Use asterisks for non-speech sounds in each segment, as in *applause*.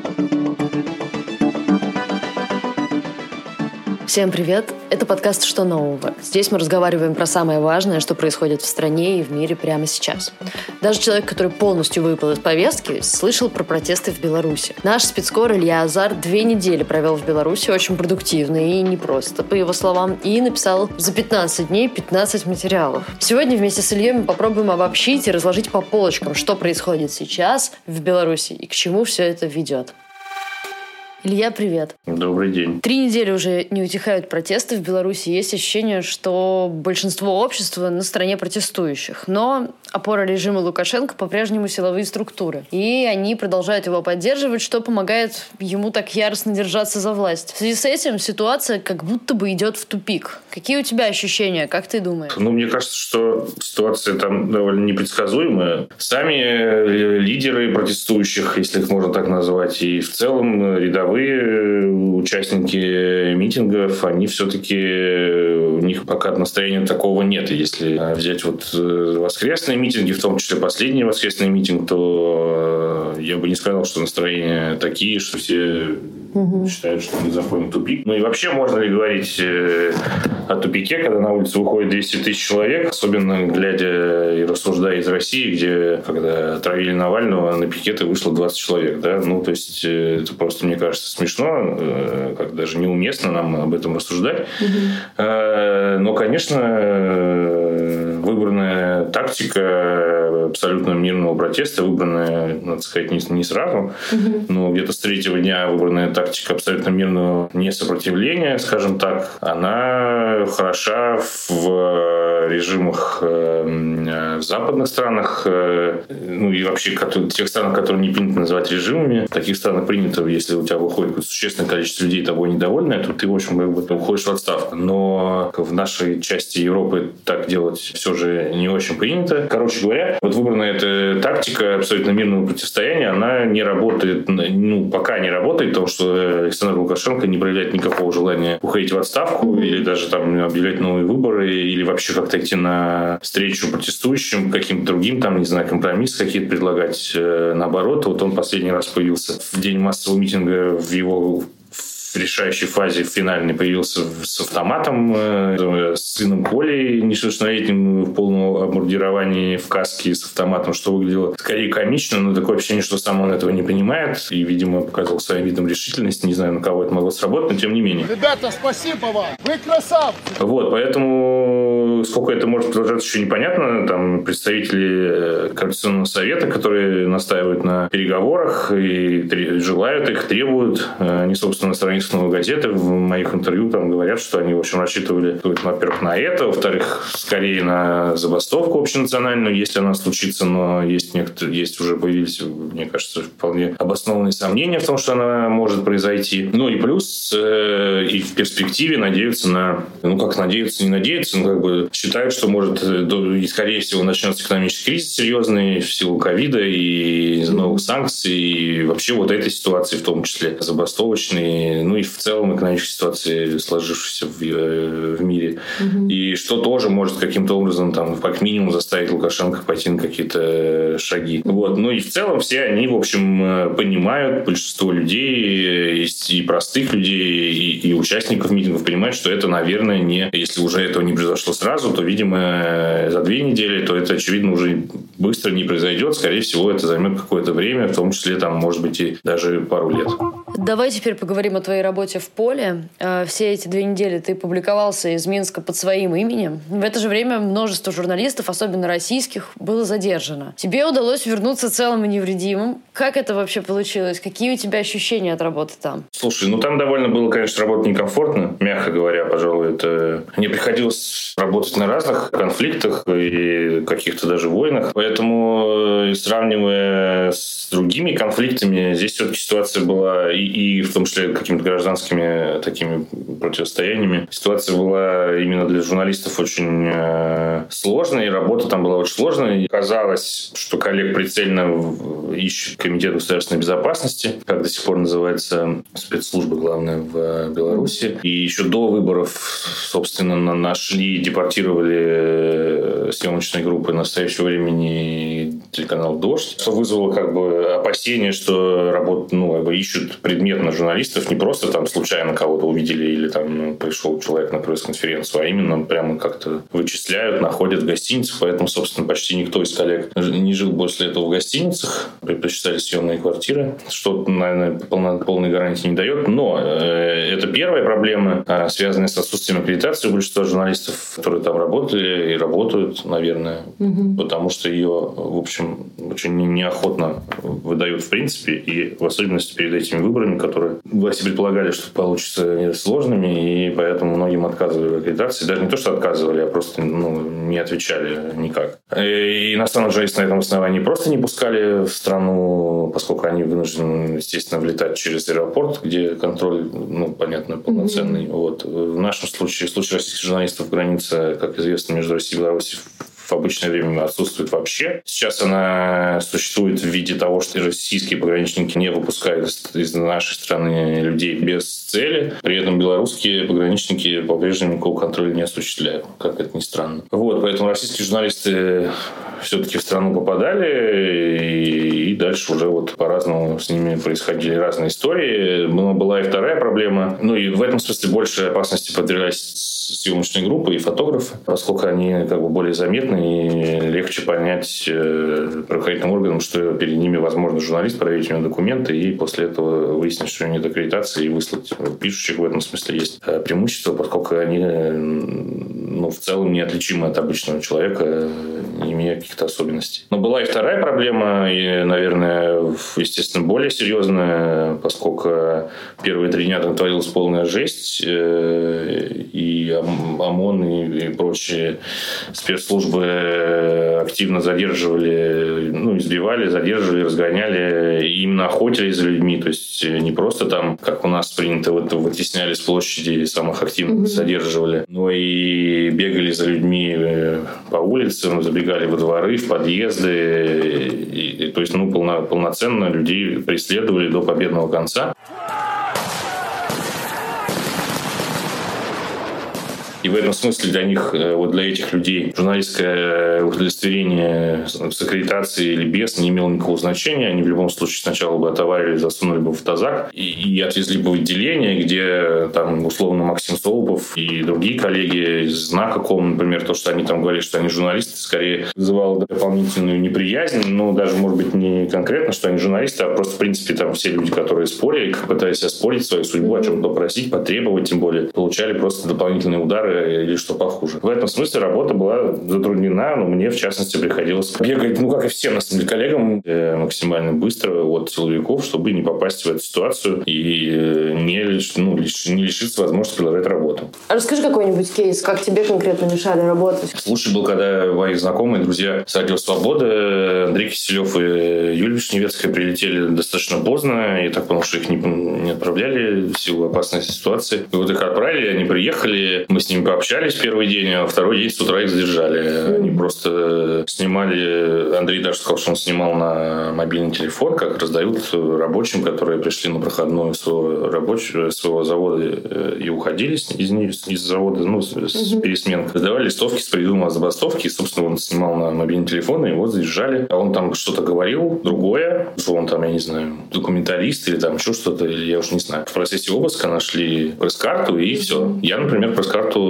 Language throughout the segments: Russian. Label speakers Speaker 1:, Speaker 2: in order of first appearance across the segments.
Speaker 1: Thank you. Всем привет! Это подкаст «Что нового?». Здесь мы разговариваем про самое важное, что происходит в стране и в мире прямо сейчас. Даже человек, который полностью выпал из повестки, слышал про протесты в Беларуси. Наш спецкор Илья Азар две недели провел в Беларуси очень продуктивно и непросто, по его словам, и написал за 15 дней 15 материалов. Сегодня вместе с Ильей мы попробуем обобщить и разложить по полочкам, что происходит сейчас в Беларуси и к чему все это ведет. Илья, привет.
Speaker 2: Добрый день.
Speaker 1: Три недели уже не утихают протесты в Беларуси. Есть ощущение, что большинство общества на стороне протестующих. Но опора режима Лукашенко по-прежнему силовые структуры. И они продолжают его поддерживать, что помогает ему так яростно держаться за власть. В связи с этим ситуация как будто бы идет в тупик. Какие у тебя ощущения? Как ты думаешь?
Speaker 2: Ну, мне кажется, что ситуация там довольно непредсказуемая. Сами э, лидеры протестующих, если их можно так назвать, и в целом рядовые рядовые участники митингов, они все-таки, у них пока настроения такого нет. Если взять вот э, воскресные митинги, в том числе последний воскресный митинг, то э, я бы не сказал, что настроения такие, что все угу. считают, что мы заходим в тупик. Ну и вообще можно ли говорить э, о тупике, когда на улицу выходит 200 тысяч человек, особенно глядя и рассуждая из России, где, когда отравили Навального, на пикеты вышло 20 человек, да, ну, то есть это просто, мне кажется, смешно, э, как даже неуместно нам об этом рассуждать. Угу. Но, конечно, выбранная тактика абсолютно мирного протеста, выбранная, надо сказать, не, сразу, угу. но где-то с третьего дня выбранная тактика абсолютно мирного несопротивления, скажем так, она хороша в режимах э, в западных странах, э, ну и вообще тех странах, которые не принято называть режимами. В таких странах принято, если у тебя выходит существенное количество людей тобой недовольны, то ты, в общем, как бы уходишь в отставку. Но в нашей части Европы так делать все же не очень принято. Короче говоря, вот выбранная эта тактика абсолютно мирного противостояния, она не работает, ну, пока не работает, потому что Александр Лукашенко не проявляет никакого желания уходить в отставку или даже там объявлять новые выборы или вообще как-то идти на встречу протестующим, каким-то другим, там, не знаю, компромисс какие-то предлагать. Э, наоборот, вот он последний раз появился в день массового митинга в его в решающей фазе финальной появился с автоматом, э, с сыном Колей, несовершеннолетним в полном обмундировании в каске с автоматом, что выглядело скорее комично, но такое ощущение, что сам он этого не понимает и, видимо, показывал своим видом решительность. Не знаю, на кого это могло сработать, но тем не менее.
Speaker 3: Ребята, спасибо вам! Вы красавцы!
Speaker 2: Вот, поэтому сколько это может продолжаться, еще непонятно. Там представители э, Координационного совета, которые настаивают на переговорах и желают их, требуют. Э, они, собственно, на стороне страницу газеты в моих интервью там говорят, что они, в общем, рассчитывали, во-первых, на это, во-вторых, скорее на забастовку общенациональную, если она случится, но есть, некоторые, есть уже появились, мне кажется, вполне обоснованные сомнения в том, что она может произойти. Ну и плюс э, и в перспективе надеются на, ну как надеются, не надеются, но как бы считают, что может, э, и скорее всего начнется экономический кризис серьезный в силу ковида и новых санкций, и вообще вот этой ситуации в том числе забастовочной, ну и в целом экономической ситуации, сложившейся в, э, в мире. Угу. И что тоже может каким-то образом, там, как минимум, заставить Лукашенко пойти на какие-то шаги. Вот. Ну и в целом все они, в общем, э, понимают, большинство людей, и простых людей, и, и участников митингов понимают, что это, наверное, не... Если уже этого не произошло сразу, то, видимо, за две недели, то это, очевидно, уже быстро не произойдет. Скорее всего, это займет какое-то время, в том числе, там, может быть, и даже пару лет.
Speaker 1: Давай теперь поговорим о твоей работе в поле. Э, все эти две недели ты публиковался из Минска под своим именем. В это же время множество журналистов, особенно российских, было задержано. Тебе удалось вернуться целым и невредимым. Как это вообще получилось? Какие у тебя ощущения от работы там?
Speaker 2: Слушай, ну там довольно было, конечно, работать некомфортно, мягко говоря, пожалуй. Это... Мне приходилось работать на разных конфликтах и каких-то даже войнах. Поэтому, э, сравнивая с другими конфликтами, здесь все-таки ситуация была и, в том числе какими-то гражданскими такими противостояниями. Ситуация была именно для журналистов очень э, сложная, и работа там была очень сложная. И казалось, что коллег прицельно ищет Комитет государственной безопасности, как до сих пор называется спецслужба главная в Беларуси. И еще до выборов, собственно, нашли, депортировали э, съемочные группы настоящего времени телеканал «Дождь», что вызвало как бы опасение, что работ, ну, как бы ищут предметно журналистов, не просто там случайно кого-то увидели или там ну, пришел человек на пресс-конференцию, а именно прямо как-то вычисляют, находят в гостиницах, поэтому, собственно, почти никто из коллег не жил после этого в гостиницах, предпочитали съемные квартиры, что, наверное, полно, полной гарантии не дает, но э, это первая проблема, э, связанная с отсутствием аккредитации у большинства журналистов, которые там работали и работают, наверное, угу. потому что ее, в общем, очень неохотно выдают в принципе, и в особенности перед этими выборами, которые власти предполагали, что получатся сложными, и поэтому многим отказывали в аккредитации. Даже не то, что отказывали, а просто ну, не отвечали никак. И иностранных журналистов на этом основании просто не пускали в страну, поскольку они вынуждены, естественно, влетать через аэропорт, где контроль, ну, понятно, полноценный. Mm-hmm. Вот. В нашем случае, в случае российских журналистов, граница, как известно, между Россией и Беларусью в обычное время отсутствует вообще. Сейчас она существует в виде того, что российские пограничники не выпускают из нашей страны людей без цели. При этом белорусские пограничники по-прежнему никакого контроля не осуществляют, как это ни странно. Вот, поэтому российские журналисты все-таки в страну попадали, и дальше уже вот по-разному с ними происходили разные истории. Но была и вторая проблема. Ну и в этом смысле больше опасности подвергались съемочные группы и фотографы, поскольку они как бы более заметны и легче понять э, правоохранительным органам, что перед ними, возможно, журналист, проверить у него документы и после этого выяснить, что нет аккредитации и выслать пишущих в этом смысле есть э, преимущество, поскольку они ну, в целом неотличимы от обычного человека, не имея каких-то особенностей. Но была и вторая проблема, и, наверное, естественно, более серьезная, поскольку первые три дня там творилась полная жесть, э, и ОМОН и, и прочие спецслужбы активно задерживали, ну, избивали, задерживали, разгоняли, и именно охотились за людьми, то есть не просто там, как у нас принято, вот вытесняли с площади самых активных, mm-hmm. задерживали, но и бегали за людьми э, по улицам, забегали во дворы, в подъезды, и, и, то есть ну, полно, полноценно людей преследовали до победного конца. И в этом смысле для них, э, вот для этих людей, журналистское удостоверение с аккредитацией или без не имело никакого значения. Они в любом случае сначала бы отоварили, засунули бы в тазак и, и отвезли бы в отделение, где там условно Максим Солопов и другие коллеги из знака ком, например, то, что они там говорили, что они журналисты, скорее вызывало дополнительную неприязнь, но даже, может быть, не конкретно, что они журналисты, а просто, в принципе, там все люди, которые спорили, пытались оспорить свою судьбу, о чем-то просить, потребовать, тем более, получали просто дополнительные удары или что похуже. В этом смысле работа была затруднена, но мне, в частности, приходилось бегать, ну, как и всем нашим коллегам, э, максимально быстро от силовиков, чтобы не попасть в эту ситуацию и э, не, ну, не лишиться возможности продолжать работу.
Speaker 1: А расскажи какой-нибудь кейс, как тебе конкретно мешали работать?
Speaker 2: Случай был, когда мои знакомые, друзья с Радио Свобода, Андрей Киселев и Юлия Вишневецкая прилетели достаточно поздно. Я так понял, что их не, не отправляли в силу опасной ситуации. И вот их отправили, они приехали, мы с ними пообщались первый день, а второй день с утра их задержали. Они просто снимали... Андрей даже сказал, что он снимал на мобильный телефон, как раздают рабочим, которые пришли на проходную своего, рабочего, своего завода э, и уходили из, из завода, ну, с, с пересменкой. Раздавали листовки с придуманной забастовки, и, собственно, он снимал на мобильный телефон, и его задержали. А он там что-то говорил, другое, что он там, я не знаю, документалист или там еще что-то, или я уж не знаю. В процессе обыска нашли пресс-карту, и все. Я, например, пресс-карту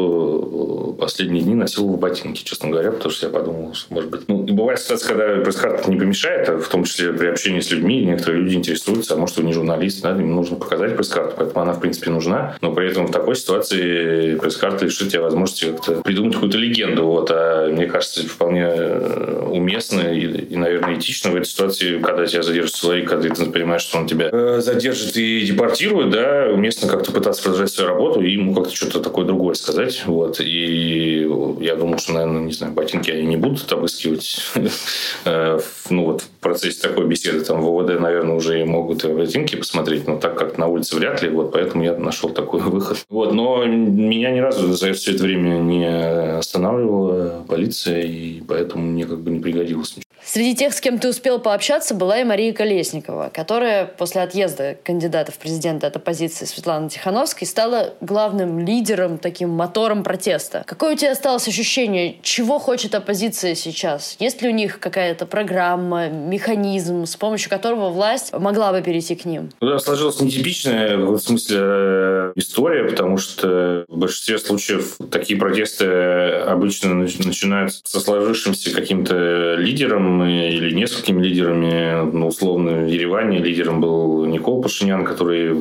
Speaker 2: последние дни носил в ботинке, честно говоря, потому что я подумал, что, может быть... Ну, бывает ситуация, когда пресс-карта не помешает, а в том числе при общении с людьми, некоторые люди интересуются, а может, вы не журналист, да, им нужно показать пресс-карту, поэтому она, в принципе, нужна, но при этом в такой ситуации пресс-карта лишит тебя возможности как-то придумать какую-то легенду, вот, а мне кажется, вполне э, уместно и, и, наверное, этично в этой ситуации, когда тебя задержит человек, когда ты понимаешь, что он тебя э, задержит и депортирует, да, уместно как-то пытаться продолжать свою работу и ему как-то что-то такое другое сказать, вот, и я думал, что, наверное, не знаю, ботинки они не будут обыскивать *laughs* ну вот в процессе такой беседы там в наверное, уже могут и ботинки посмотреть, но так как на улице вряд ли, вот поэтому я нашел такой *laughs* выход. Вот, но меня ни разу за все это время не останавливала полиция, и поэтому мне как бы не пригодилось ничего.
Speaker 1: Среди тех, с кем ты успел пообщаться, была и Мария Колесникова, которая после отъезда кандидата в президенты от оппозиции Светланы Тихановской стала главным лидером, таким мотором протеста. Какое у тебя осталось ощущение, чего хочет оппозиция сейчас? Есть ли у них какая-то программа, механизм, с помощью которого власть могла бы перейти к ним?
Speaker 2: Ну да, сложилась нетипичная в смысле э, история, потому что в большинстве случаев такие протесты обычно начинаются со сложившимся каким-то лидером, или несколькими лидерами. Ну, условно, в Ереване лидером был Никол Пашинян, который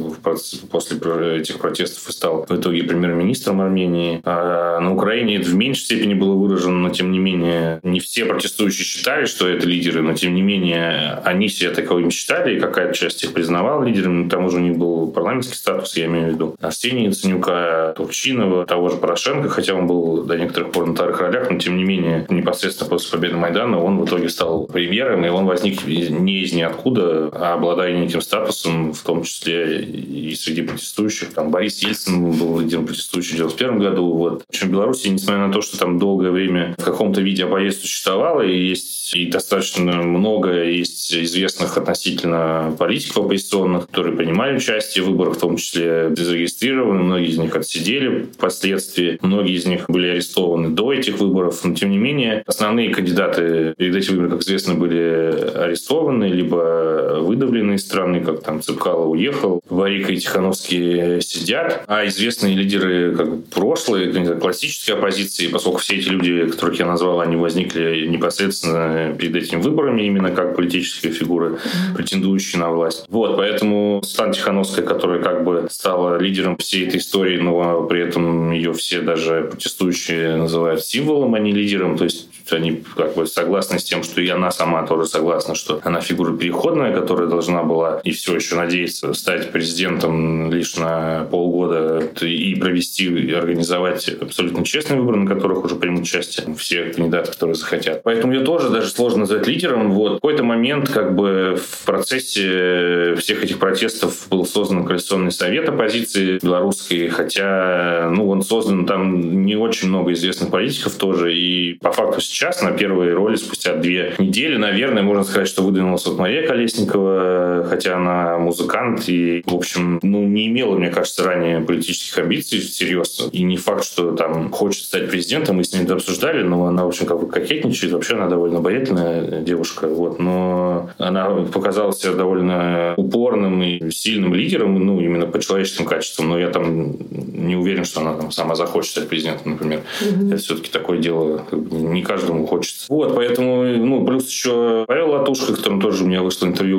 Speaker 2: после этих протестов и стал в итоге премьер-министром Армении. А на Украине это в меньшей степени было выражено, но тем не менее не все протестующие считали, что это лидеры, но тем не менее они себя таковыми считали, и какая-то часть их признавала лидерами. К тому же у них был парламентский статус, я имею в виду Арсения Яценюка, Турчинова, того же Порошенко, хотя он был до некоторых пор на вторых ролях, но тем не менее непосредственно после победы Майдана он в итоге стал стал премьером, и он возник не из ниоткуда, а обладая неким статусом, в том числе и среди протестующих. Там Борис Ельцин был лидером протестующих в 1991 году. Вот. В общем, Беларуси, несмотря на то, что там долгое время в каком-то виде оппозиция существовала, и есть и достаточно много есть известных относительно политиков оппозиционных, которые принимали участие в выборах, в том числе зарегистрированы, многие из них отсидели впоследствии, многие из них были арестованы до этих выборов, но тем не менее основные кандидаты перед этими выборами как известно, были арестованы, либо выдавлены из страны, как там Цепкало уехал, Варика и Тихановский сидят, а известные лидеры как бы прошлые, классические оппозиции, поскольку все эти люди, которых я назвал, они возникли непосредственно перед этими выборами, именно как политические фигуры, претендующие на власть. Вот, поэтому Стан Тихановская, которая как бы стала лидером всей этой истории, но при этом ее все даже протестующие называют символом, а не лидером, то есть они как бы согласны с тем, что и она сама тоже согласна, что она фигура переходная, которая должна была и все еще надеется стать президентом лишь на полгода и провести, и организовать абсолютно честные выборы, на которых уже примут участие все кандидаты, которые захотят. Поэтому ее тоже даже сложно назвать лидером. Вот. В какой-то момент как бы в процессе всех этих протестов был создан Коалиционный совет оппозиции белорусской, хотя ну, он создан там не очень много известных политиков тоже, и по факту сейчас на первой роли спустя две недели, наверное, можно сказать, что выдвинулась вот Мария Колесникова, хотя она музыкант и, в общем, ну, не имела, мне кажется, ранее политических амбиций всерьез. И не факт, что там хочет стать президентом, мы с ней это обсуждали, но она, в общем, как бы кокетничает. Вообще она довольно обаятельная девушка, вот. Но она показала себя довольно упорным и сильным лидером, ну, именно по человеческим качествам. Но я там не уверен, что она там сама захочет стать президентом, например. Mm-hmm. Это все-таки такое дело, как бы, не каждому хочется. Вот, поэтому, ну, плюс еще Павел Латушка, которым тоже у меня вышло интервью,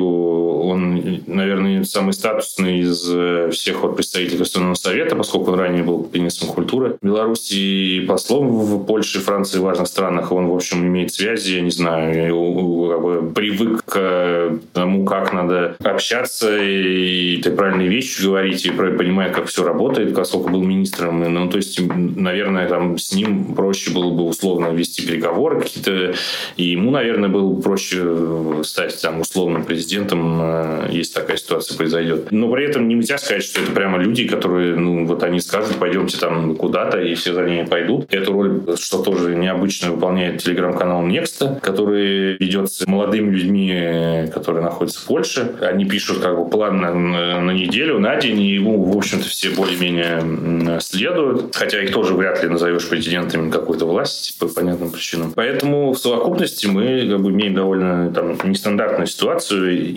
Speaker 2: он, наверное, самый статусный из э, всех вот представителей Конституционного совета, поскольку он ранее был министром культуры Беларуси и послом в Польше, Франции важных странах. Он, в общем, имеет связи, я не знаю, как бы привык к тому, как надо общаться и ты правильные вещи говорить, и понимает, как все работает, поскольку был министром. Ну, то есть, наверное, там с ним проще было бы условно вести переговоры какие-то, и ему, наверное, было проще стать там условным президентом, э, если такая ситуация произойдет. Но при этом нельзя сказать, что это прямо люди, которые, ну, вот они скажут, пойдемте там куда-то, и все за ними пойдут. Эту роль, что тоже необычно, выполняет телеграм-канал Некста, который ведется молодыми людьми, которые находятся в Польше. Они пишут как бы план на, на неделю, на день, и ему, в общем-то, все более-менее следуют. Хотя их тоже вряд ли назовешь президентами какой-то власти по понятным причинам. Поэтому в совокупности мы как бы, имеем довольно там, нестандартную ситуацию. И,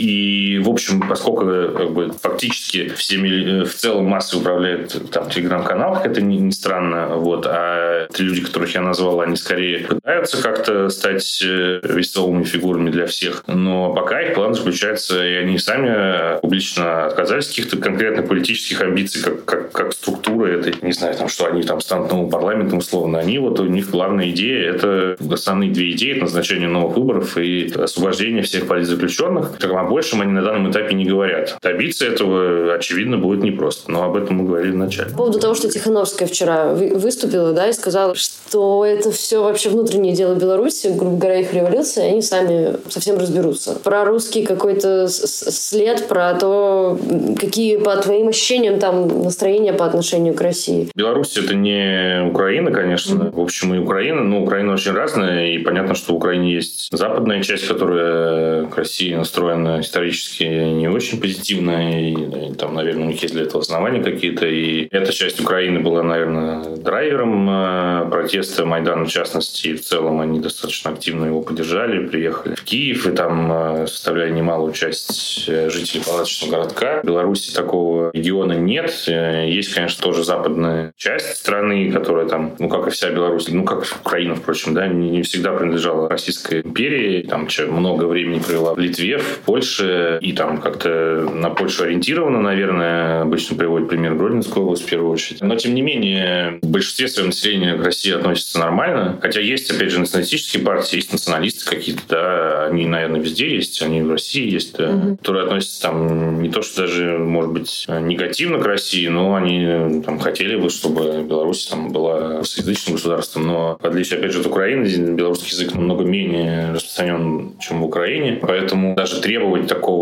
Speaker 2: в общем, поскольку как бы, фактически всеми в целом массы управляют там, телеграм-канал, как это ни, ни странно, вот, а те люди, которых я назвал, они скорее пытаются как-то стать э, весовыми фигурами для всех. Но пока их план заключается, и они сами публично отказались от каких-то конкретных политических амбиций, как, как, как структура этой, не знаю, там, что они там станут новым парламентом, условно. Они вот, у них главная идея, это основные две идеи, это назначение новых выборов и освобождения всех политзаключенных. Так о большем они на данном этапе не говорят. Добиться этого, очевидно, будет непросто. Но об этом мы говорили вначале.
Speaker 1: По поводу того, что Тихановская вчера выступила, да, и сказала, что это все вообще внутреннее дело Беларуси, грубо говоря, их революция, они сами совсем разберутся. Про русский какой-то след, про то, какие, по твоим ощущениям, там настроения по отношению к России.
Speaker 2: Беларусь это не Украина, конечно. Mm-hmm. В общем, и Украина. Ну, Украина очень разная, и понятно, что в Украине есть западная часть, которая к России настроена исторически не очень позитивно, и, и там, наверное, у них есть для этого основания какие-то. И эта часть Украины была, наверное, драйвером э, протеста Майдана, в частности, и в целом они достаточно активно его поддержали, приехали в Киев, и там э, составляли немалую часть э, жителей палаточного городка. В Беларуси такого региона нет. Есть, конечно, тоже западная часть страны, которая там, ну, как и вся Беларусь, ну, как Украина, впрочем, да, не всегда принадлежала Российской империи. Там много времени провела в Литве, в Польше, и там как-то на Польшу ориентирована, наверное, обычно приводит пример Гродненскую область в первую очередь. Но, тем не менее, в большинстве своего населения к России относится нормально. Хотя есть, опять же, националистические партии, есть националисты какие-то, да, они, наверное, везде есть, они в России есть, да, угу. которые относятся там не то, что даже, может быть, негативно к России, но они там хотели бы, чтобы Беларусь там была русскоязычным государством. Но, в отличие, опять же, от Украины, белорусский язык намного менее распространен, чем в Украине. Поэтому даже требовать такого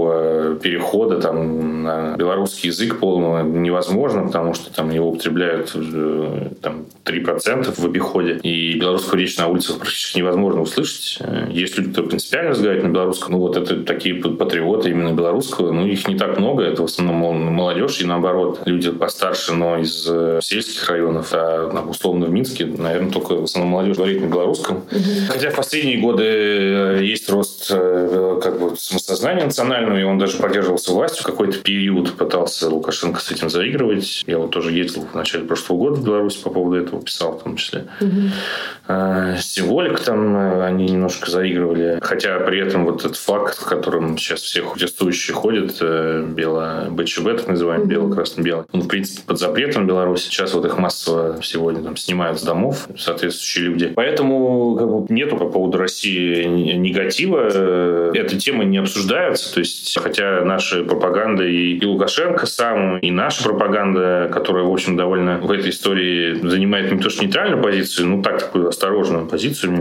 Speaker 2: перехода там, на белорусский язык полного невозможно, потому что там его употребляют э, там, 3% в обиходе. И белорусскую речь на улицах практически невозможно услышать. Есть люди, которые принципиально разговаривают на белорусском. Ну, вот это такие патриоты именно белорусского. Ну, их не так много. Это в основном молодежь и наоборот. Люди постарше, но из э, сельских районов. А условно в Минске, наверное, только в основном молодежь говорит на белорусском. Угу. Хотя в последние годы э, есть рост как бы самосознания национального, и он даже поддерживался властью. Какой-то период пытался Лукашенко с этим заигрывать. Я вот тоже ездил в начале прошлого года в Беларусь по поводу этого писал в том числе. Угу. Символик там э, они немножко заигрывали. Хотя при этом вот этот флаг, в котором сейчас все протестующие ходят, э, бело БЧБ, так называемый, угу. бело-красно-белый, он, в принципе, под запретом в Беларуси. Сейчас вот их массово сегодня там снимают с домов соответствующие люди. Поэтому как бы, нету по поводу России негатива. Эта тема не обсуждается. То есть, хотя наша пропаганда и, и Лукашенко сам, и наша пропаганда, которая, в общем, довольно в этой истории занимает не то что нейтральную позицию, ну так, такую осторожную позицию.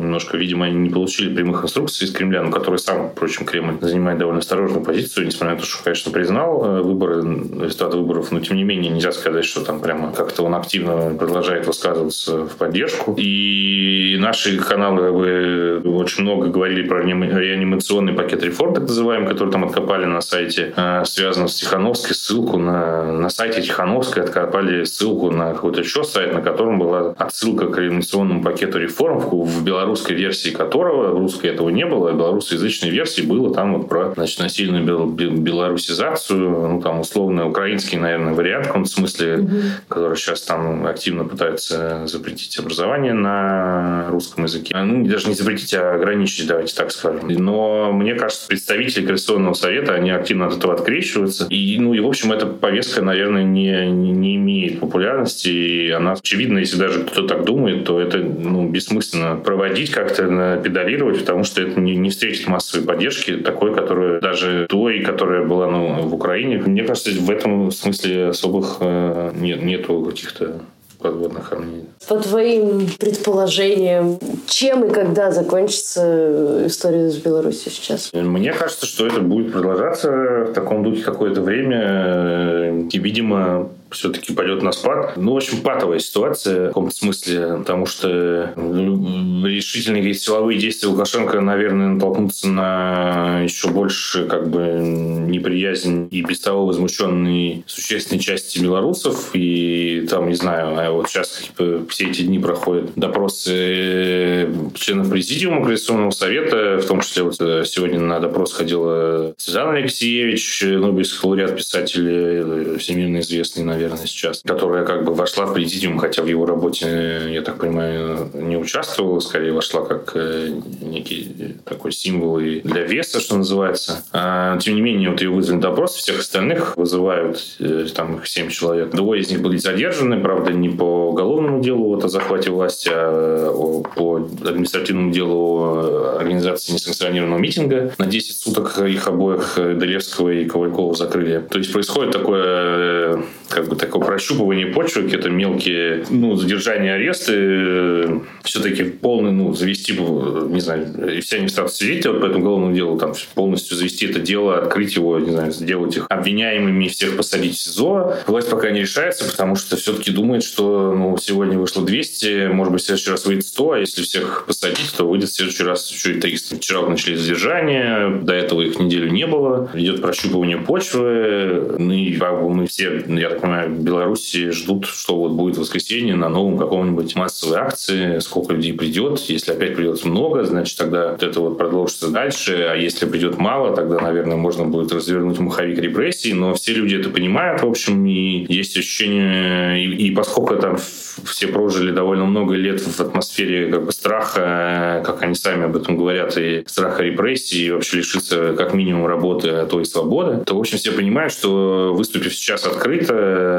Speaker 2: Немножко, видимо, они не получили прямых инструкций из Кремля, но который сам, впрочем, Кремль занимает довольно осторожную позицию, несмотря на то, что, конечно, признал э, выборы, результаты выборов, но тем не менее нельзя сказать, что там прямо как-то он активно продолжает высказываться в поддержку. И наши каналы как бы, очень много говорили про реанимационный пакет реформ, так называемый, который там откопали на сайте, э, связанный с Тихановской, ссылку на, на сайте Тихановской откопали ссылку на какой-то еще сайт, на котором была отсылка к реанимационному пакету реформ, в белорусской версии которого, русской этого не было, а в белорусскоязычной версии было там вот про значит, насильную белорусизацию, ну там условно украинский, наверное, вариант в каком смысле, угу. который сейчас там активно пытаются запретить образование на русском языке. Ну, даже не запретить, а ограничить, давайте так скажем. Но мне кажется, представители Конституционного совета, они активно от этого открещиваются. И, ну, и в общем, эта повестка, наверное, не, не имеет популярности, и она очевидно, если даже кто так думает, то это ну, бессмысленно проводить как-то, педалировать, потому что это не, не встретит массовой поддержки, такой, которая даже той, которая была ну, в Украине. Мне кажется, в этом смысле особых э, нет, нету каких-то подводных камней.
Speaker 1: По твоим предположениям, чем и когда закончится история с Беларусью сейчас?
Speaker 2: Мне кажется, что это будет продолжаться в таком духе какое-то время. И, видимо, все-таки пойдет на спад. Ну, в общем, патовая ситуация в каком-то смысле, потому что ну, решительные силовые действия Лукашенко, наверное, натолкнутся на еще больше как бы неприязнь и без того возмущенной существенной части белорусов. И там, не знаю, а вот сейчас типа, все эти дни проходят допросы членов Президиума Коалиционного совета, в том числе вот э, сегодня на допрос ходила Светлана Алексеевич, Нобелевский лауреат, писатель, э, всемирно известный, наверное, наверное, сейчас, которая как бы вошла в президиум, хотя в его работе, я так понимаю, не участвовала, скорее вошла как э, некий такой символ и для веса, что называется. А, тем не менее, вот ее вызвали допрос, всех остальных вызывают, э, там их семь человек. Двое из них были задержаны, правда, не по уголовному делу вот, о захвате власти, а по административному делу организации несанкционированного митинга. На 10 суток их обоих, Долевского и Ковалькова, закрыли. То есть происходит такое как бы такое прощупывание почвы, какие-то мелкие, ну, задержания, аресты, все-таки полный, ну, завести, не знаю, и все они в статус свидетеля по этому уголовному делу, там, полностью завести это дело, открыть его, не знаю, сделать их обвиняемыми, всех посадить в СИЗО. Власть пока не решается, потому что все-таки думает, что, ну, сегодня вышло 200, может быть, в следующий раз выйдет 100, а если всех посадить, то выйдет в следующий раз еще и 300. Вчера начали задержания, до этого их неделю не было. Идет прощупывание почвы, ну, и как бы мы все, я так понимаю, в Беларуси ждут, что вот будет воскресенье на новом каком-нибудь массовой акции, сколько людей придет. Если опять придет много, значит, тогда вот это вот продолжится дальше. А если придет мало, тогда, наверное, можно будет развернуть маховик репрессий. Но все люди это понимают, в общем, и есть ощущение... И, и поскольку там все прожили довольно много лет в атмосфере как бы страха, как они сами об этом говорят, и страха репрессий, и вообще лишиться как минимум работы, а то и свободы, то, в общем, все понимают, что выступив сейчас открыто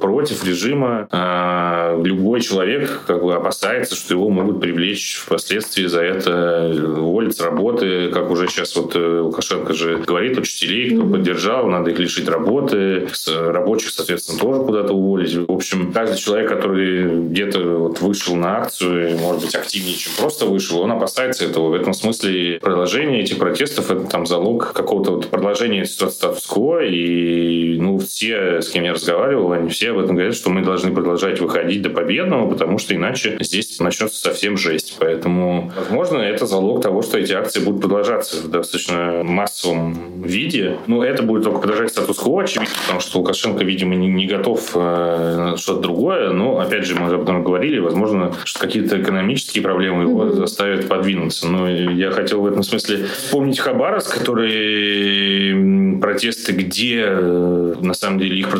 Speaker 2: против режима, а, любой человек как бы опасается, что его могут привлечь впоследствии за это, уволить с работы, как уже сейчас вот э, Лукашенко же говорит, учителей, кто поддержал, надо их лишить работы, рабочих, соответственно, тоже куда-то уволить. В общем, каждый человек, который где-то вот вышел на акцию, может быть, активнее, чем просто вышел, он опасается этого. В этом смысле продолжение этих протестов — это там залог какого-то вот продолжения статус-кво. И, ну, все, с кем я разговаривал, они все об этом говорят, что мы должны продолжать выходить до победного, потому что иначе здесь начнется совсем жесть. Поэтому, возможно, это залог того, что эти акции будут продолжаться в достаточно массовом виде. Ну, это будет только продолжать статус-кво, очевидно, потому что Лукашенко, видимо, не, не готов э, что-то другое. Но, опять же, мы об этом говорили, возможно, что какие-то экономические проблемы его mm-hmm. заставят подвинуться. Но я хотел в этом смысле вспомнить Хабаровск, который протесты, где э, на самом деле их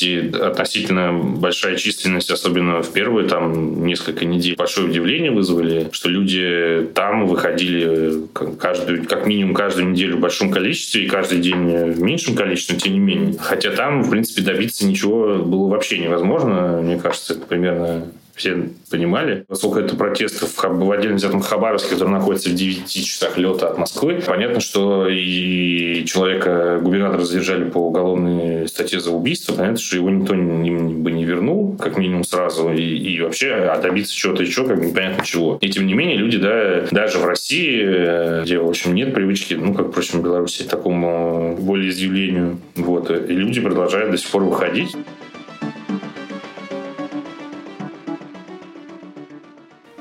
Speaker 2: продолжительности относительно большая численность, особенно в первые там несколько недель, большое удивление вызвали, что люди там выходили каждую, как минимум каждую неделю в большом количестве и каждый день в меньшем количестве, тем не менее. Хотя там, в принципе, добиться ничего было вообще невозможно. Мне кажется, это примерно все понимали. Поскольку это протесты в, отдельно взятом Хабаровске, который находится в 9 часах лета от Москвы, понятно, что и человека губернатора задержали по уголовной статье за убийство, понятно, что его никто не, бы не вернул, как минимум сразу, и, и вообще а добиться чего-то еще, как непонятно чего. И тем не менее люди, да, даже в России, где, в общем, нет привычки, ну, как, впрочем, в Беларуси, такому более изъявлению, вот, и люди продолжают до сих пор выходить.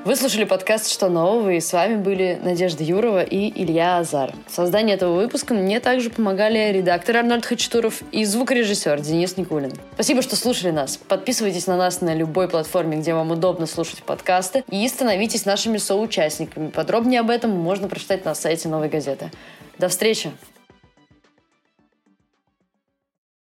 Speaker 1: Вы слушали подкаст «Что нового?» и с вами были Надежда Юрова и Илья Азар. В создании этого выпуска мне также помогали редактор Арнольд Хачатуров и звукорежиссер Денис Никулин. Спасибо, что слушали нас. Подписывайтесь на нас на любой платформе, где вам удобно слушать подкасты и становитесь нашими соучастниками. Подробнее об этом можно прочитать на сайте «Новой газеты». До встречи!